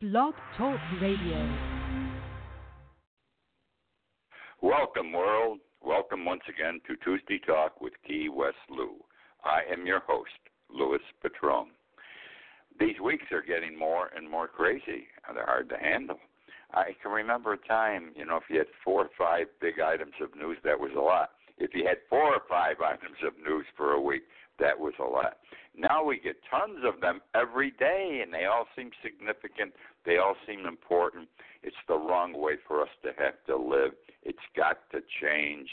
Blog Talk Radio. Welcome, world. Welcome once again to Tuesday Talk with Key West Lou. I am your host, Louis Patron. These weeks are getting more and more crazy, and they're hard to handle. I can remember a time, you know, if you had four or five big items of news, that was a lot. If you had four or five items of news for a week, that was a lot. Now we get tons of them every day, and they all seem significant. They all seem important. It's the wrong way for us to have to live. It's got to change.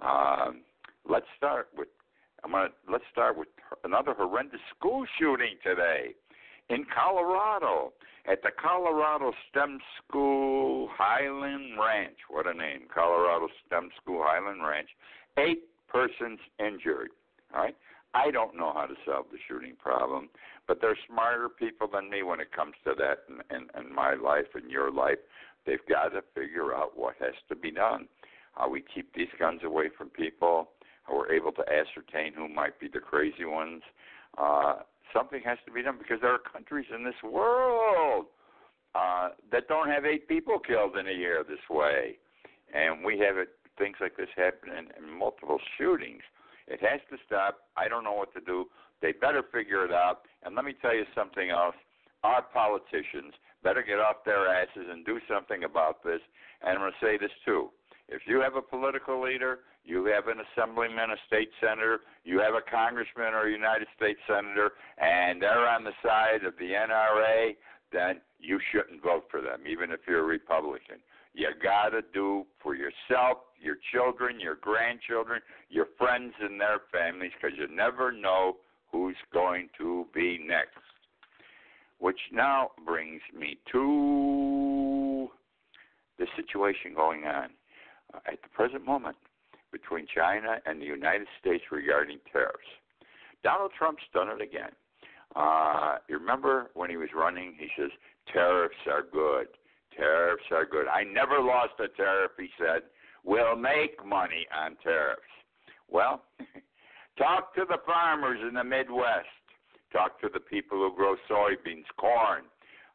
Um, let's start with. I'm gonna let's start with another horrendous school shooting today in Colorado at the Colorado STEM School Highland Ranch. What a name, Colorado STEM School Highland Ranch. Eight persons injured. All right. I don't know how to solve the shooting problem, but there's smarter people than me when it comes to that in, in, in my life and your life. They've got to figure out what has to be done, how we keep these guns away from people, how we're able to ascertain who might be the crazy ones. Uh, something has to be done because there are countries in this world uh, that don't have eight people killed in a year this way, and we have it, things like this happen in, in multiple shootings. It has to stop. I don't know what to do. They better figure it out. And let me tell you something else. Our politicians better get off their asses and do something about this. And I'm going to say this too. If you have a political leader, you have an assemblyman, a state senator, you have a congressman or a United States senator, and they're on the side of the NRA, then you shouldn't vote for them, even if you're a Republican. You got to do for yourself, your children, your grandchildren, your friends, and their families, because you never know who's going to be next. Which now brings me to the situation going on uh, at the present moment between China and the United States regarding tariffs. Donald Trump's done it again. Uh, you remember when he was running, he says, tariffs are good. Tariffs are good. I never lost a tariff, he said. We'll make money on tariffs. Well, talk to the farmers in the Midwest. Talk to the people who grow soybeans, corn.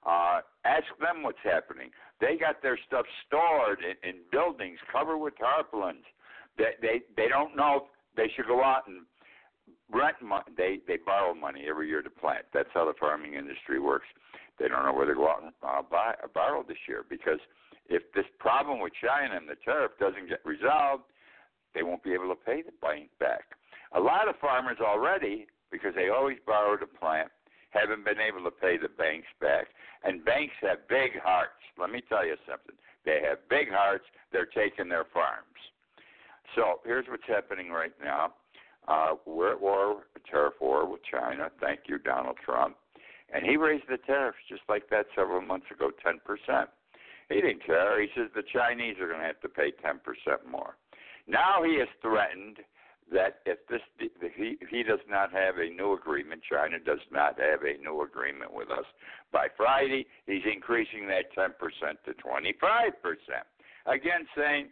Uh, ask them what's happening. They got their stuff stored in, in buildings covered with tarpaulins. They, they they don't know if they should go out and rent money. They they borrow money every year to plant. That's how the farming industry works. They don't know where to go out and uh, buy uh, borrow this year because if this problem with China and the tariff doesn't get resolved, they won't be able to pay the bank back. A lot of farmers already, because they always borrow to plant, haven't been able to pay the banks back. And banks have big hearts. Let me tell you something. They have big hearts. They're taking their farms. So here's what's happening right now. Uh, we're at war, a tariff war with China. Thank you, Donald Trump. And he raised the tariffs just like that several months ago, 10%. He didn't care. He says the Chinese are going to have to pay 10% more. Now he has threatened that if this if he, if he does not have a new agreement, China does not have a new agreement with us by Friday, he's increasing that 10% to 25%. Again, saying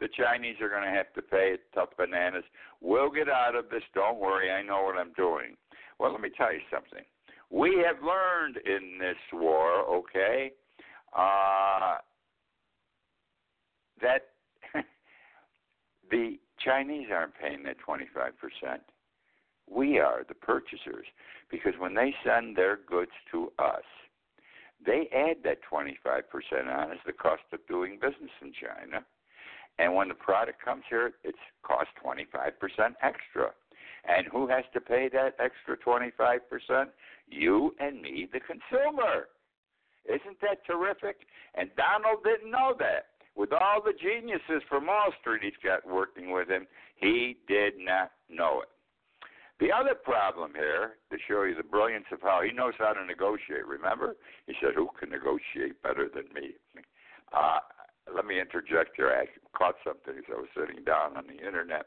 the Chinese are going to have to pay it, tough bananas. We'll get out of this. Don't worry. I know what I'm doing. Well, let me tell you something. We have learned in this war, okay, uh, that the Chinese aren't paying that 25%. We are the purchasers because when they send their goods to us, they add that 25% on as the cost of doing business in China. And when the product comes here, it's cost 25% extra. And who has to pay that extra 25%? You and me, the consumer. Isn't that terrific? And Donald didn't know that. With all the geniuses from Wall Street he's got working with him, he did not know it. The other problem here, to show you the brilliance of how he knows how to negotiate, remember? He said, Who can negotiate better than me? Uh, let me interject here. I caught something as I was sitting down on the internet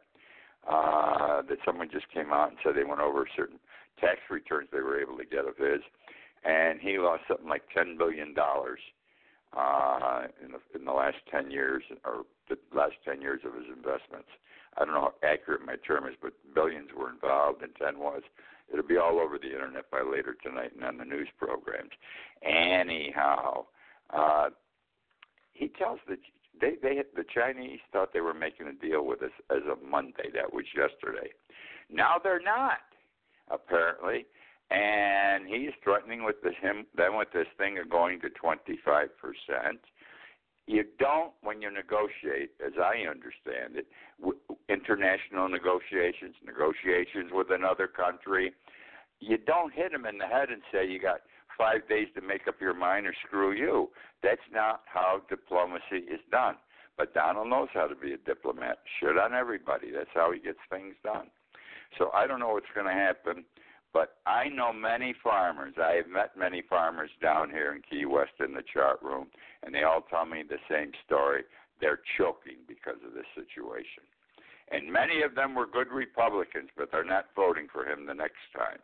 uh, that someone just came out and said they went over certain tax returns they were able to get of his, and he lost something like ten billion dollars uh, in the in the last ten years or the last ten years of his investments. I don't know how accurate my term is, but billions were involved and ten was. It'll be all over the internet by later tonight and on the news programs. Anyhow, uh, he tells the they they the Chinese thought they were making a deal with us as of Monday. That was yesterday. Now they're not apparently, and he's threatening with the, him them with this thing of going to 25 percent. You don't, when you negotiate, as I understand it, international negotiations, negotiations with another country, you don't hit them in the head and say you got five days to make up your mind or screw you. That's not how diplomacy is done. But Donald knows how to be a diplomat. Shit on everybody. That's how he gets things done. So I don't know what's going to happen, but I know many farmers. I have met many farmers down here in Key West in the chart room, and they all tell me the same story. They're choking because of this situation. And many of them were good Republicans, but they're not voting for him the next time.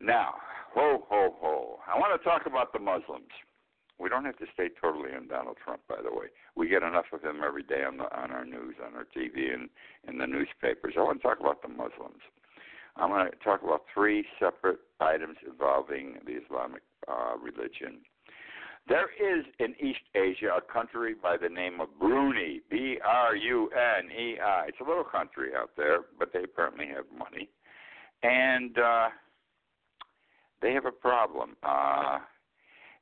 Now, ho, ho, ho. I want to talk about the Muslims. We don't have to stay totally on Donald Trump, by the way. We get enough of him every day on the on our news, on our TV, and in the newspapers. I want to talk about the Muslims. I'm going to talk about three separate items involving the Islamic uh, religion. There is in East Asia a country by the name of Brunei, B R U N E I. It's a little country out there, but they apparently have money. And uh, they have a problem. Uh,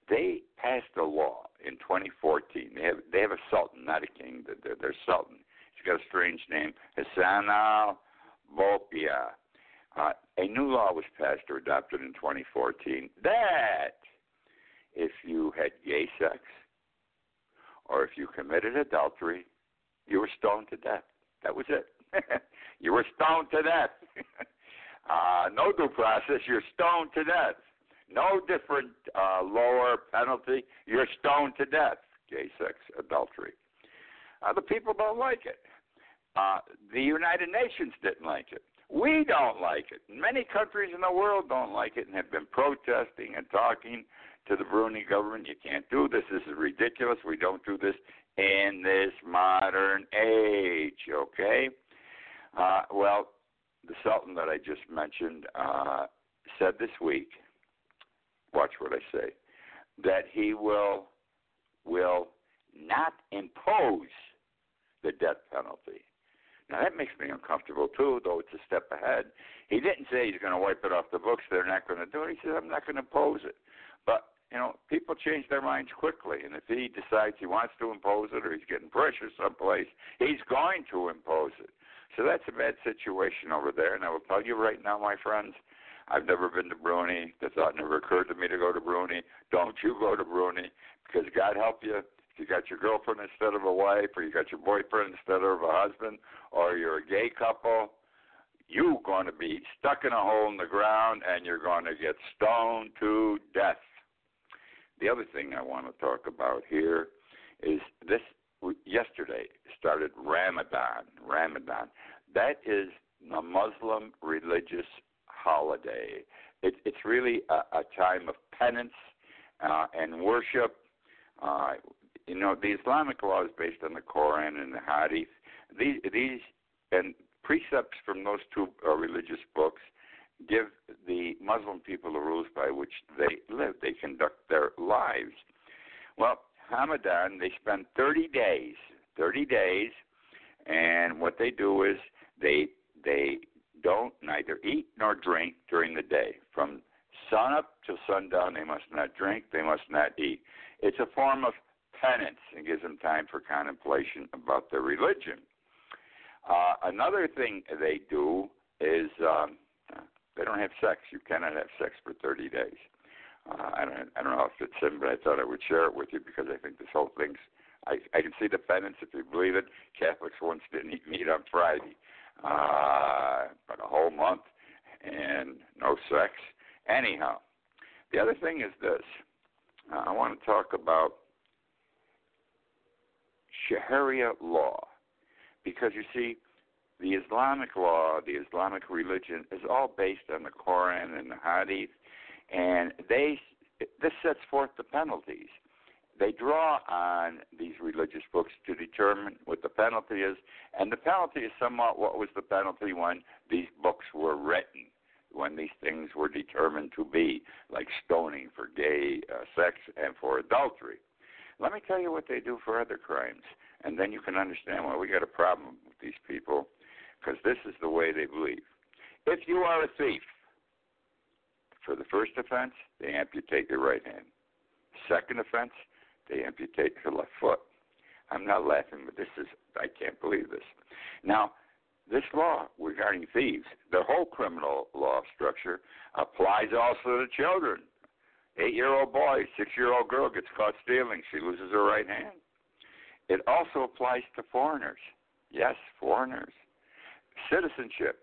they passed a law in 2014. They have they have a sultan, not a king. They're, they're sultan. He's got a strange name, Hassanal Bolkiah. Uh, a new law was passed or adopted in 2014 that if you had gay sex or if you committed adultery, you were stoned to death. That was it. you were stoned to death. Uh, no due process. You're stoned to death. No different uh, lower penalty. You're stoned to death. Gay sex, adultery. Uh, the people don't like it. Uh, the United Nations didn't like it. We don't like it. Many countries in the world don't like it and have been protesting and talking to the Brunei government. You can't do this. This is ridiculous. We don't do this in this modern age. Okay. Uh, well, the Sultan that I just mentioned uh, said this week, watch what I say, that he will will not impose the death penalty. Now that makes me uncomfortable too, though it's a step ahead. He didn't say he's going to wipe it off the books. They're not going to do it. He said I'm not going to impose it. But you know, people change their minds quickly, and if he decides he wants to impose it or he's getting pressure someplace, he's going to impose it. So that's a bad situation over there. And I will tell you right now, my friends, I've never been to Brunei. The thought never occurred to me to go to Brunei. Don't you go to Brunei because God help you. If you got your girlfriend instead of a wife, or you got your boyfriend instead of a husband, or you're a gay couple, you're going to be stuck in a hole in the ground and you're going to get stoned to death. The other thing I want to talk about here is this yesterday started Ramadan. Ramadan. That is a Muslim religious holiday. It, it's really a, a time of penance uh, and worship. Uh, you know, the Islamic law is based on the Quran and the Hadith. These, these and precepts from those two uh, religious books give the Muslim people the rules by which they live. They conduct their lives. Well, Ramadan, they spend 30 days, 30 days, and what they do is they they don't neither eat nor drink during the day. From sun up to sundown, they must not drink, they must not eat. It's a form of penance and gives them time for contemplation about their religion. Uh, another thing they do is um, they don't have sex. You cannot have sex for 30 days. Uh, I don't I don't know if it's in, but I thought I would share it with you because I think this whole thing's. I I can see the penance if you believe it. Catholics once didn't eat meat on Friday, uh, but a whole month and no sex. Anyhow, the other thing is this. Uh, I want to talk about Sharia law because you see, the Islamic law, the Islamic religion, is all based on the Quran and the Hadith and they this sets forth the penalties. They draw on these religious books to determine what the penalty is, and the penalty is somewhat what was the penalty when these books were written. when these things were determined to be, like stoning for gay uh, sex and for adultery. Let me tell you what they do for other crimes, and then you can understand why we got a problem with these people, because this is the way they believe. If you are a thief, for the first offense, they amputate your right hand. Second offense, they amputate your left foot. I'm not laughing, but this is, I can't believe this. Now, this law regarding thieves, the whole criminal law structure applies also to children. Eight year old boy, six year old girl gets caught stealing, she loses her right hand. It also applies to foreigners. Yes, foreigners. Citizenship,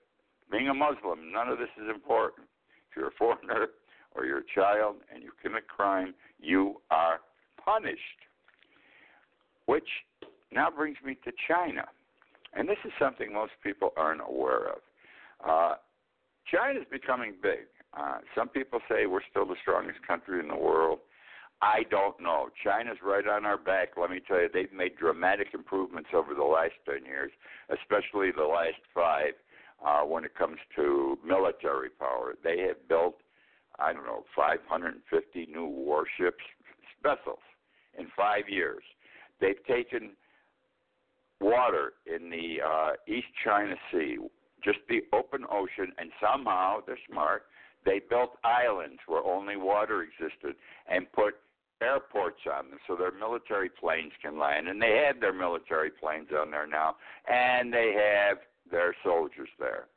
being a Muslim, none of this is important. You're a foreigner or you're a child and you commit crime, you are punished. Which now brings me to China. And this is something most people aren't aware of. Uh, China is becoming big. Uh, some people say we're still the strongest country in the world. I don't know. China's right on our back. Let me tell you, they've made dramatic improvements over the last 10 years, especially the last five, uh, when it comes to military power. They have built, I don't know, 550 new warships, vessels, in five years. They've taken water in the uh, East China Sea, just the open ocean, and somehow they're smart. They built islands where only water existed and put airports on them so their military planes can land. And they have their military planes on there now, and they have their soldiers there.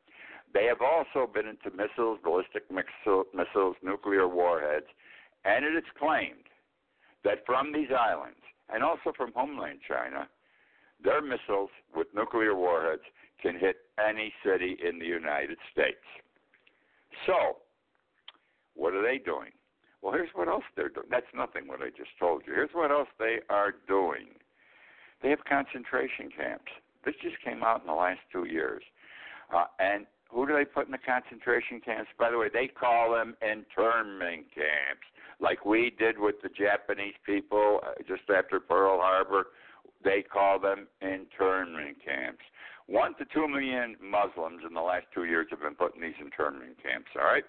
They have also been into missiles, ballistic missiles, nuclear warheads, and it is claimed that from these islands, and also from homeland China, their missiles with nuclear warheads can hit any city in the United States. So, what are they doing? Well, here's what else they're doing. That's nothing what I just told you. Here's what else they are doing. They have concentration camps. This just came out in the last two years. Uh, and who do they put in the concentration camps? By the way, they call them internment camps, like we did with the Japanese people uh, just after Pearl Harbor they call them internment camps. One to two million Muslims in the last two years have been put in these internment camps. All right.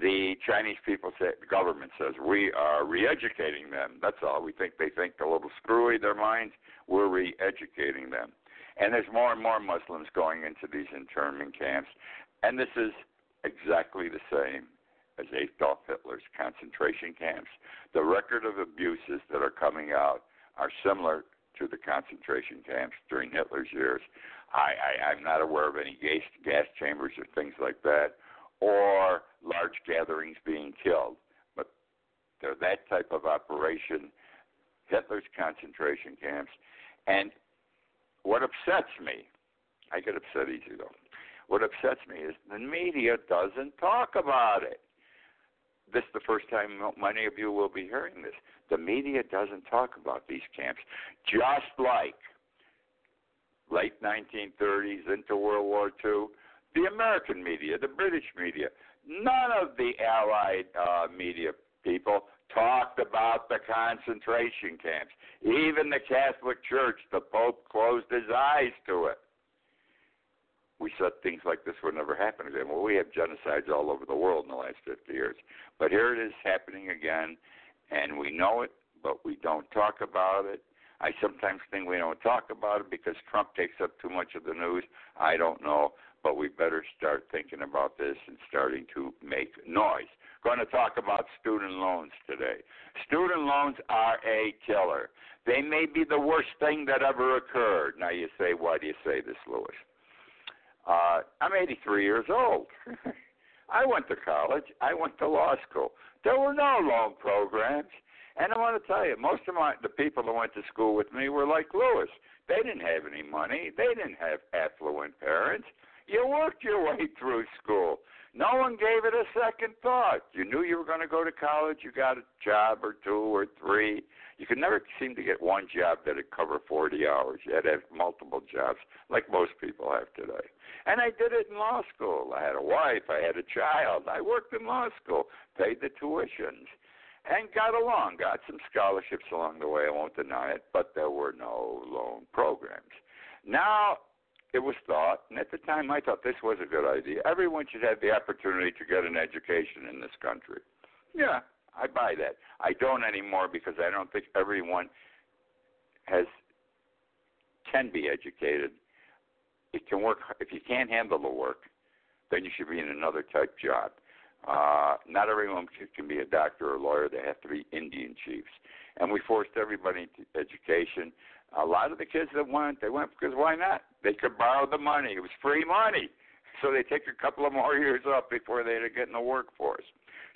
The Chinese people say the government says we are re-educating them. That's all. We think they think a little screwy their minds. We're re-educating them, and there's more and more Muslims going into these internment camps, and this is exactly the same as Adolf Hitler's concentration camps. The record of abuses that are coming out are similar to the concentration camps during Hitler's years. I, I, I'm not aware of any gas, gas chambers or things like that, or large gatherings being killed. But they're that type of operation. Hitler's concentration camps. And what upsets me, I get upset easy though. What upsets me is the media doesn't talk about it. This is the first time many of you will be hearing this. The media doesn't talk about these camps, just like late 1930s into World War II. The American media, the British media, none of the Allied uh, media people talked about the concentration camps. Even the Catholic Church, the Pope closed his eyes to it. We said things like this would never happen again. Well, we have genocides all over the world in the last 50 years. But here it is happening again, and we know it, but we don't talk about it. I sometimes think we don't talk about it because Trump takes up too much of the news. I don't know, but we better start thinking about this and starting to make noise. Going to talk about student loans today. Student loans are a killer. They may be the worst thing that ever occurred. Now you say, why do you say this, Lewis? Uh, I'm 83 years old. I went to college. I went to law school. There were no loan programs. And I want to tell you, most of my the people that went to school with me were like Lewis. They didn't have any money. They didn't have affluent parents. You worked your way through school. No one gave it a second thought. You knew you were going to go to college. You got a job or two or three. You could never seem to get one job that'd cover 40 hours. You had to have multiple jobs, like most people have today. And I did it in law school. I had a wife. I had a child. I worked in law school, paid the tuitions, and got along. Got some scholarships along the way. I won't deny it, but there were no loan programs. Now, it was thought, and at the time I thought this was a good idea. Everyone should have the opportunity to get an education in this country. Yeah, I buy that. I don't anymore because I don't think everyone has can be educated. It can work if you can't handle the work, then you should be in another type job. Uh, not everyone can be a doctor or a lawyer. They have to be Indian chiefs. And we forced everybody into education. A lot of the kids that went, they went because why not? They could borrow the money. It was free money. So they take a couple of more years up before they get in the workforce.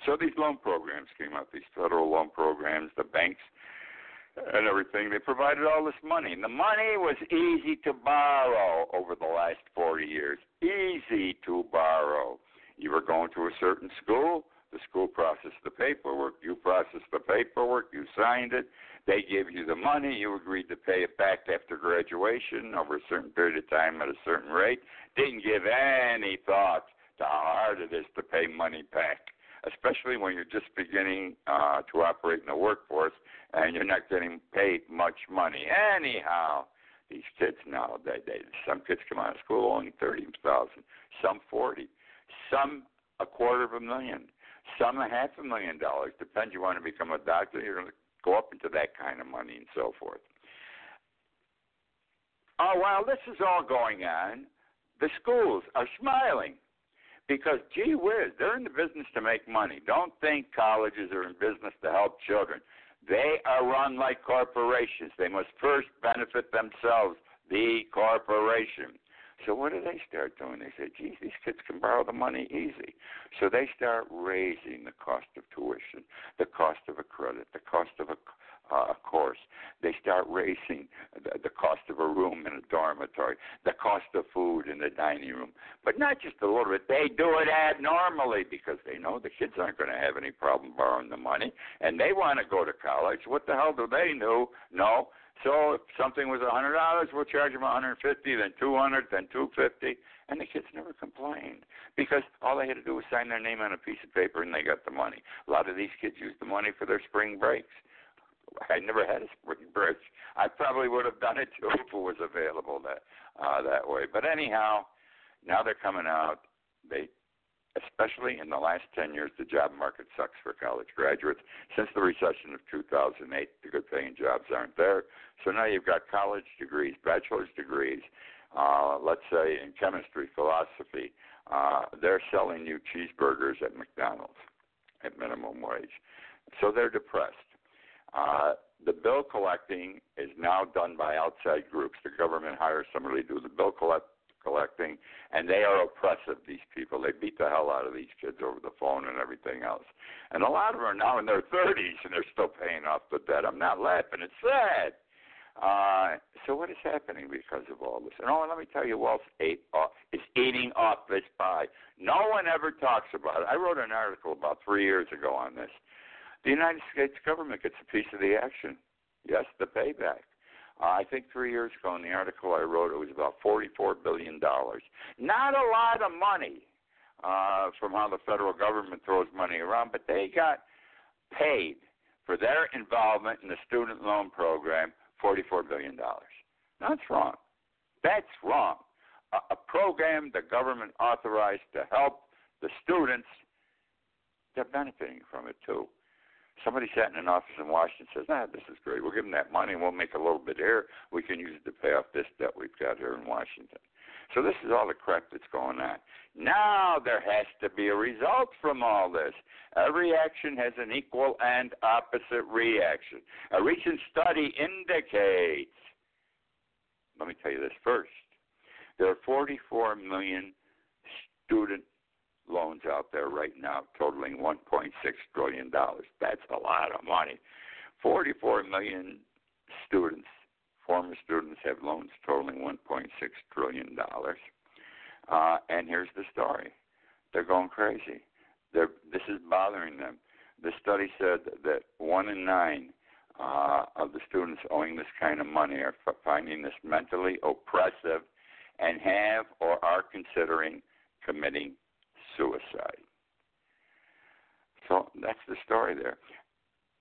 So these loan programs came out, these federal loan programs, the banks and everything. They provided all this money. And the money was easy to borrow over the last 40 years. Easy to borrow. You were going to a certain school, the school processed the paperwork, you processed the paperwork, you signed it, they gave you the money, you agreed to pay it back after graduation over a certain period of time at a certain rate. Didn't give any thought to how hard it is to pay money back, especially when you're just beginning uh, to operate in the workforce and you're not getting paid much money. Anyhow, these kids now, they, they some kids come out of school owing thirty thousand, some forty some a quarter of a million, some a half a million dollars. Depends. You want to become a doctor, you're going to go up into that kind of money and so forth. Oh, while this is all going on, the schools are smiling because, gee whiz, they're in the business to make money. Don't think colleges are in business to help children. They are run like corporations. They must first benefit themselves, the corporation. So what do they start doing? They say, geez, these kids can borrow the money easy. So they start raising the cost of tuition, the cost of a credit, the cost of a uh, course. They start raising the, the cost of a room in a dormitory, the cost of food in the dining room. But not just a little bit. They do it abnormally because they know the kids aren't going to have any problem borrowing the money, and they want to go to college. What the hell do they know? No, so if something was a hundred dollars, we'll charge them a hundred and fifty, then two hundred, then two fifty, and the kids never complained because all they had to do was sign their name on a piece of paper and they got the money. A lot of these kids used the money for their spring breaks. I never had a spring break. I probably would have done it too if it was available that uh, that way. But anyhow, now they're coming out. They especially in the last 10 years, the job market sucks for college graduates. Since the recession of 2008, the good paying jobs aren't there. So now you've got college degrees, bachelor's degrees, uh, let's say in chemistry, philosophy. Uh, they're selling you cheeseburgers at McDonald's at minimum wage. So they're depressed. Uh, the bill collecting is now done by outside groups. The government hires somebody to do the bill collect collecting, and they are oppressive. These people, they beat the hell out of these kids over the phone and everything else. And a lot of them are now in their 30s and they're still paying off the debt. I'm not laughing; it's sad. Uh, so what is happening because of all this? And oh, let me tell you, Walt ate off, is eating off this pie. No one ever talks about it. I wrote an article about three years ago on this. The United States government gets a piece of the action. Yes, the payback. Uh, I think three years ago in the article I wrote, it was about $44 billion. Not a lot of money uh, from how the federal government throws money around, but they got paid for their involvement in the student loan program $44 billion. That's wrong. That's wrong. A, a program the government authorized to help the students, they're benefiting from it too. Somebody sat in an office in Washington and says, "Ah, this is great. We'll give them that money. and We'll make a little bit here. We can use it to pay off this debt we've got here in Washington." So this is all the crap that's going on. Now there has to be a result from all this. Every action has an equal and opposite reaction. A recent study indicates. Let me tell you this first. There are 44 million student loans out there right now totaling $1.6 trillion. That's a lot of money. 44 million students, former students, have loans totaling $1.6 trillion. Uh, and here's the story they're going crazy. They're, this is bothering them. The study said that one in nine uh, of the students owing this kind of money are f- finding this mentally oppressive and have or are considering committing suicide. So that's the story there.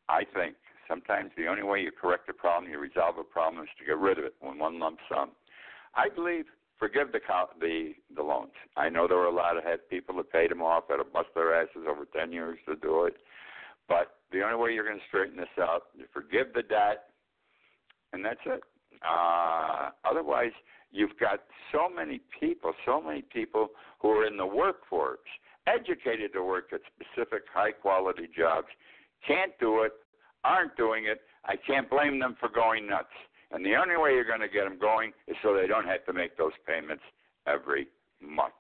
I think sometimes the only way you correct a problem, you resolve a problem, is to get rid of it in one lump sum. I believe forgive the the the loans. I know there were a lot of had people that paid them off, had to bust their asses over ten years to do it. But the only way you're going to straighten this out, you forgive the debt, and that's it. Uh, otherwise, you've got so many people, so many people who are in the workforce, educated to work at specific high quality jobs, can't do it, aren't doing it. I can't blame them for going nuts. And the only way you're going to get them going is so they don't have to make those payments every month.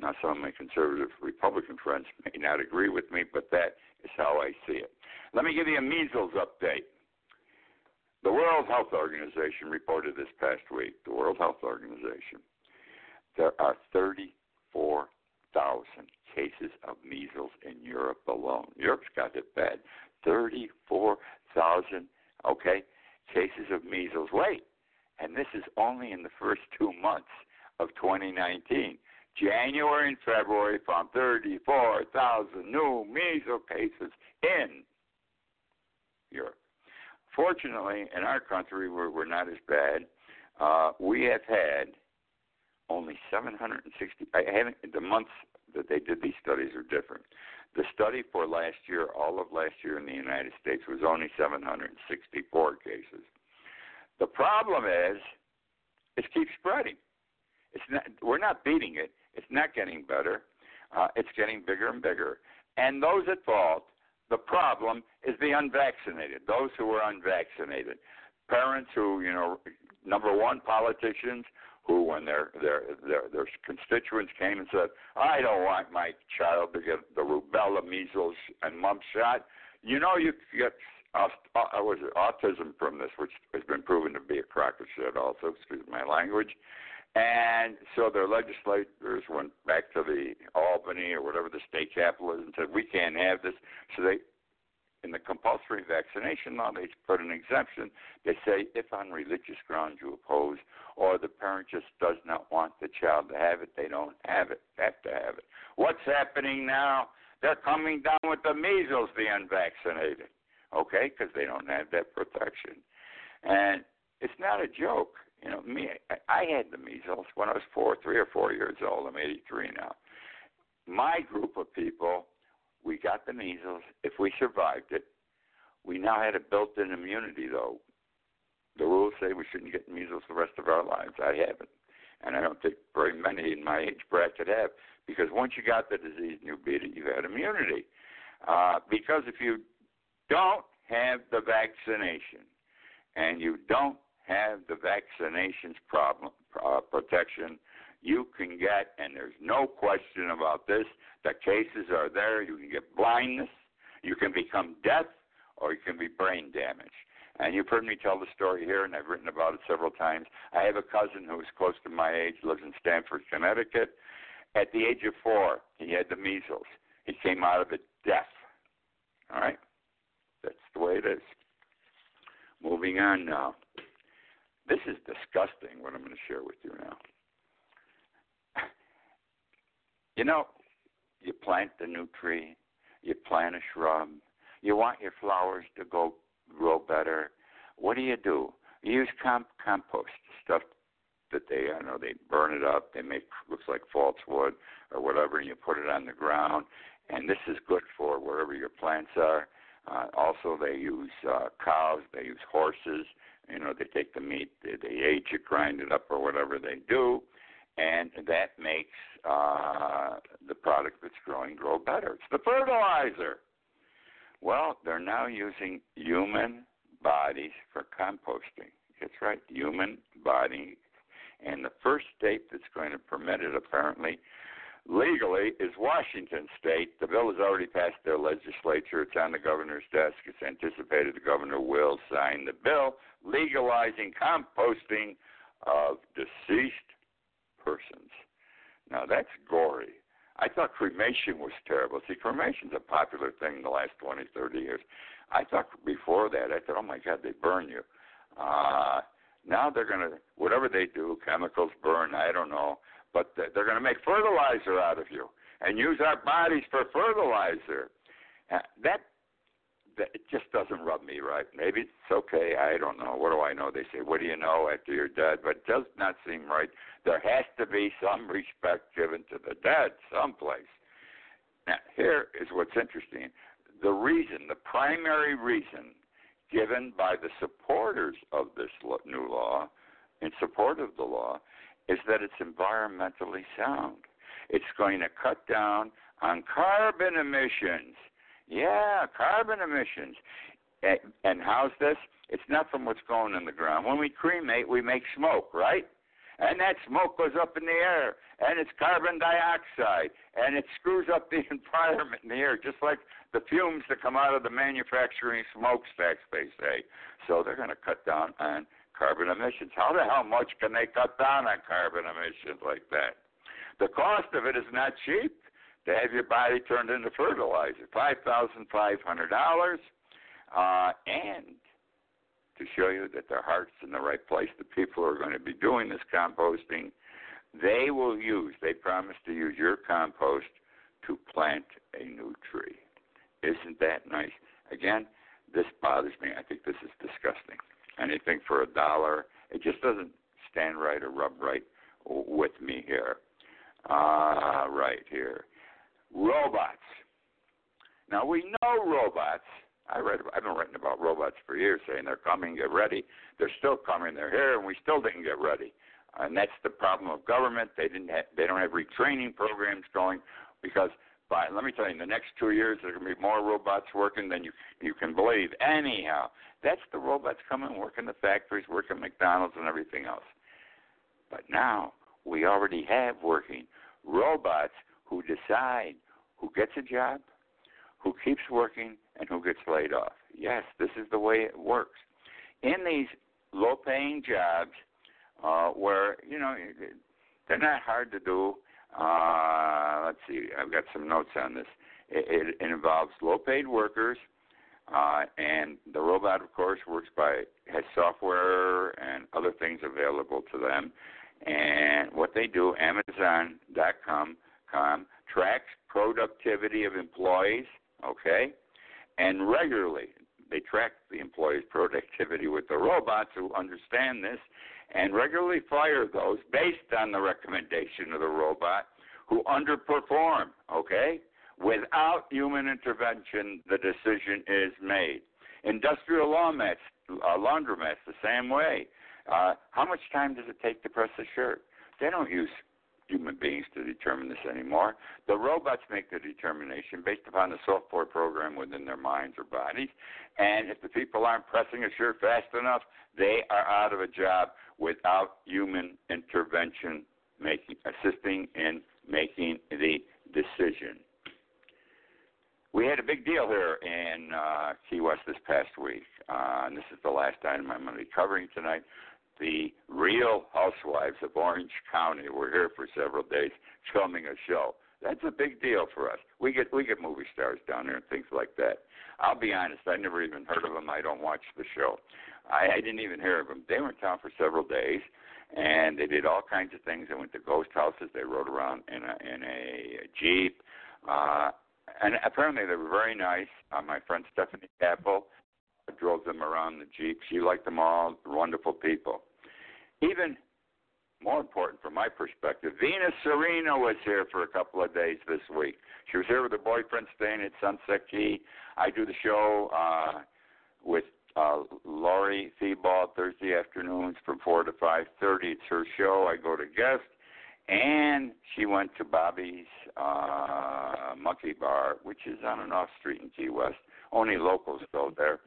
Now, some of my conservative Republican friends may not agree with me, but that is how I see it. Let me give you a measles update. The World Health Organization reported this past week, the World Health Organization, there are 34,000 cases of measles in Europe alone. Europe's got it bad. 34,000 okay, cases of measles. Wait, and this is only in the first two months of 2019. January and February found 34,000 new measles cases in Europe. Fortunately, in our country, we're, we're not as bad. Uh, we have had only 760. I haven't. The months that they did these studies are different. The study for last year, all of last year in the United States, was only 764 cases. The problem is, it keeps spreading. It's not. We're not beating it. It's not getting better. Uh, it's getting bigger and bigger. And those at fault, the problem is the unvaccinated. Those who are unvaccinated, parents who, you know, number one, politicians who, when their their their, their constituents came and said, "I don't want my child to get the rubella, measles, and mumps shot," you know, you get uh, was autism from this, which has been proven to be a crock of shit. Also, excuse my language. And so their legislators went back to the Albany or whatever the state capital is and said, "We can't have this." So they in the compulsory vaccination law, they put an exemption. They say if on religious grounds you oppose or the parent just does not want the child to have it, they don't have it, have to have it. What's happening now? They're coming down with the measles, the unvaccinated, okay, because they don't have that protection. And it's not a joke. You know, me, I had the measles when I was four, three or four years old. I'm 83 now. My group of people we got the measles. If we survived it, we now had a built-in immunity. Though the rules say we shouldn't get measles the rest of our lives. I haven't, and I don't think very many in my age bracket have, because once you got the disease and you beat it, you had immunity. Uh, because if you don't have the vaccination and you don't have the vaccinations problem uh, protection you can get, and there's no question about this, the cases are there. You can get blindness, you can become deaf, or you can be brain damage. And you've heard me tell the story here, and I've written about it several times. I have a cousin who is close to my age, lives in Stamford, Connecticut. At the age of four, he had the measles. He came out of it deaf. All right? That's the way it is. Moving on now. This is disgusting what I'm going to share with you now. You know, you plant the new tree, you plant a shrub, you want your flowers to go grow better. What do you do? You use comp- compost stuff that they, I know, they burn it up, they make looks like false wood or whatever, and you put it on the ground. And this is good for wherever your plants are. Uh, also, they use uh, cows, they use horses. You know, they take the meat, they, they age it, grind it up, or whatever they do and that makes uh, the product that's growing grow better. It's the fertilizer. Well, they're now using human bodies for composting. That's right, human body. And the first state that's going to permit it, apparently, legally, is Washington State. The bill has already passed their legislature. It's on the governor's desk. It's anticipated the governor will sign the bill legalizing composting of deceased persons. Now that's gory. I thought cremation was terrible. See, cremation's a popular thing in the last 20, 30 years. I thought before that, I thought, oh my God, they burn you. Uh, now they're going to, whatever they do, chemicals burn, I don't know, but they're going to make fertilizer out of you and use our bodies for fertilizer. Uh, that it just doesn't rub me right. Maybe it's okay. I don't know. What do I know? They say, "What do you know after you're dead?" But it does not seem right. There has to be some respect given to the dead someplace. Now, here is what's interesting. The reason, the primary reason given by the supporters of this new law, in support of the law, is that it's environmentally sound. It's going to cut down on carbon emissions. Yeah, carbon emissions. And how's this? It's not from what's going in the ground. When we cremate, we make smoke, right? And that smoke goes up in the air, and it's carbon dioxide, and it screws up the environment in the air, just like the fumes that come out of the manufacturing smokestacks, they say. So they're going to cut down on carbon emissions. How the hell much can they cut down on carbon emissions like that? The cost of it is not cheap to have your body turned into fertilizer. Five thousand five hundred dollars, uh, and to show you that their heart's in the right place, the people who are going to be doing this composting, they will use. They promise to use your compost to plant a new tree. Isn't that nice? Again, this bothers me. I think this is disgusting. Anything for a dollar, it just doesn't stand right or rub right with me here. Uh, right here. Robots. Now we know robots. I read. I've been writing about robots for years, saying they're coming, get ready. They're still coming. They're here, and we still didn't get ready. And that's the problem of government. They didn't. Have, they don't have retraining programs going because by let me tell you, in the next two years there are going to be more robots working than you you can believe. Anyhow, that's the robots coming, working the factories, working McDonald's and everything else. But now we already have working robots who decide who gets a job, who keeps working, and who gets laid off. Yes, this is the way it works. In these low-paying jobs, uh, where you know they're not hard to do. Uh, let's see, I've got some notes on this. It, it involves low-paid workers, uh, and the robot, of course, works by has software and other things available to them. And what they do, Amazon.com com, tracks productivity of employees. Okay, and regularly they track the employees' productivity with the robots who understand this and regularly fire those based on the recommendation of the robot who underperform, okay? Without human intervention, the decision is made. Industrial laundromats, uh, laundromats the same way. Uh, how much time does it take to press a shirt? They don't use human beings to determine this anymore. The robots make the determination based upon the software program within their minds or bodies. And if the people aren't pressing a shirt fast enough, they are out of a job without human intervention, making assisting in making the decision. We had a big deal here in uh, Key West this past week, uh, and this is the last item I'm going to be covering tonight the Real Housewives of Orange County were here for several days filming a show. That's a big deal for us. We get we get movie stars down there and things like that. I'll be honest, I never even heard of them. I don't watch the show. I, I didn't even hear of them. They were in town for several days, and they did all kinds of things. They went to ghost houses. They rode around in a in a jeep, uh, and apparently they were very nice. Uh, my friend Stephanie Apple drove them around the jeep. She liked them all. Wonderful people even more important from my perspective, Venus Serena was here for a couple of days this week. She was here with her boyfriend staying at Sunset Key. I do the show uh, with uh, Laurie Theobald Thursday afternoons from four to five thirty. It's her show. I go to guest, and she went to Bobby's uh, Monkey Bar, which is on an off street in Key West. Only locals go there.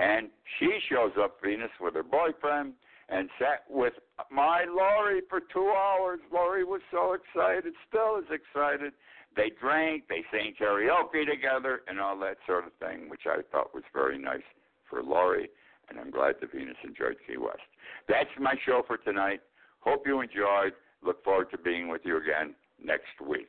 And she shows up, Venus, with her boyfriend and sat with my Laurie for two hours. Laurie was so excited, still is excited. They drank, they sang karaoke together, and all that sort of thing, which I thought was very nice for Laurie. And I'm glad that Venus enjoyed Key West. That's my show for tonight. Hope you enjoyed. Look forward to being with you again next week.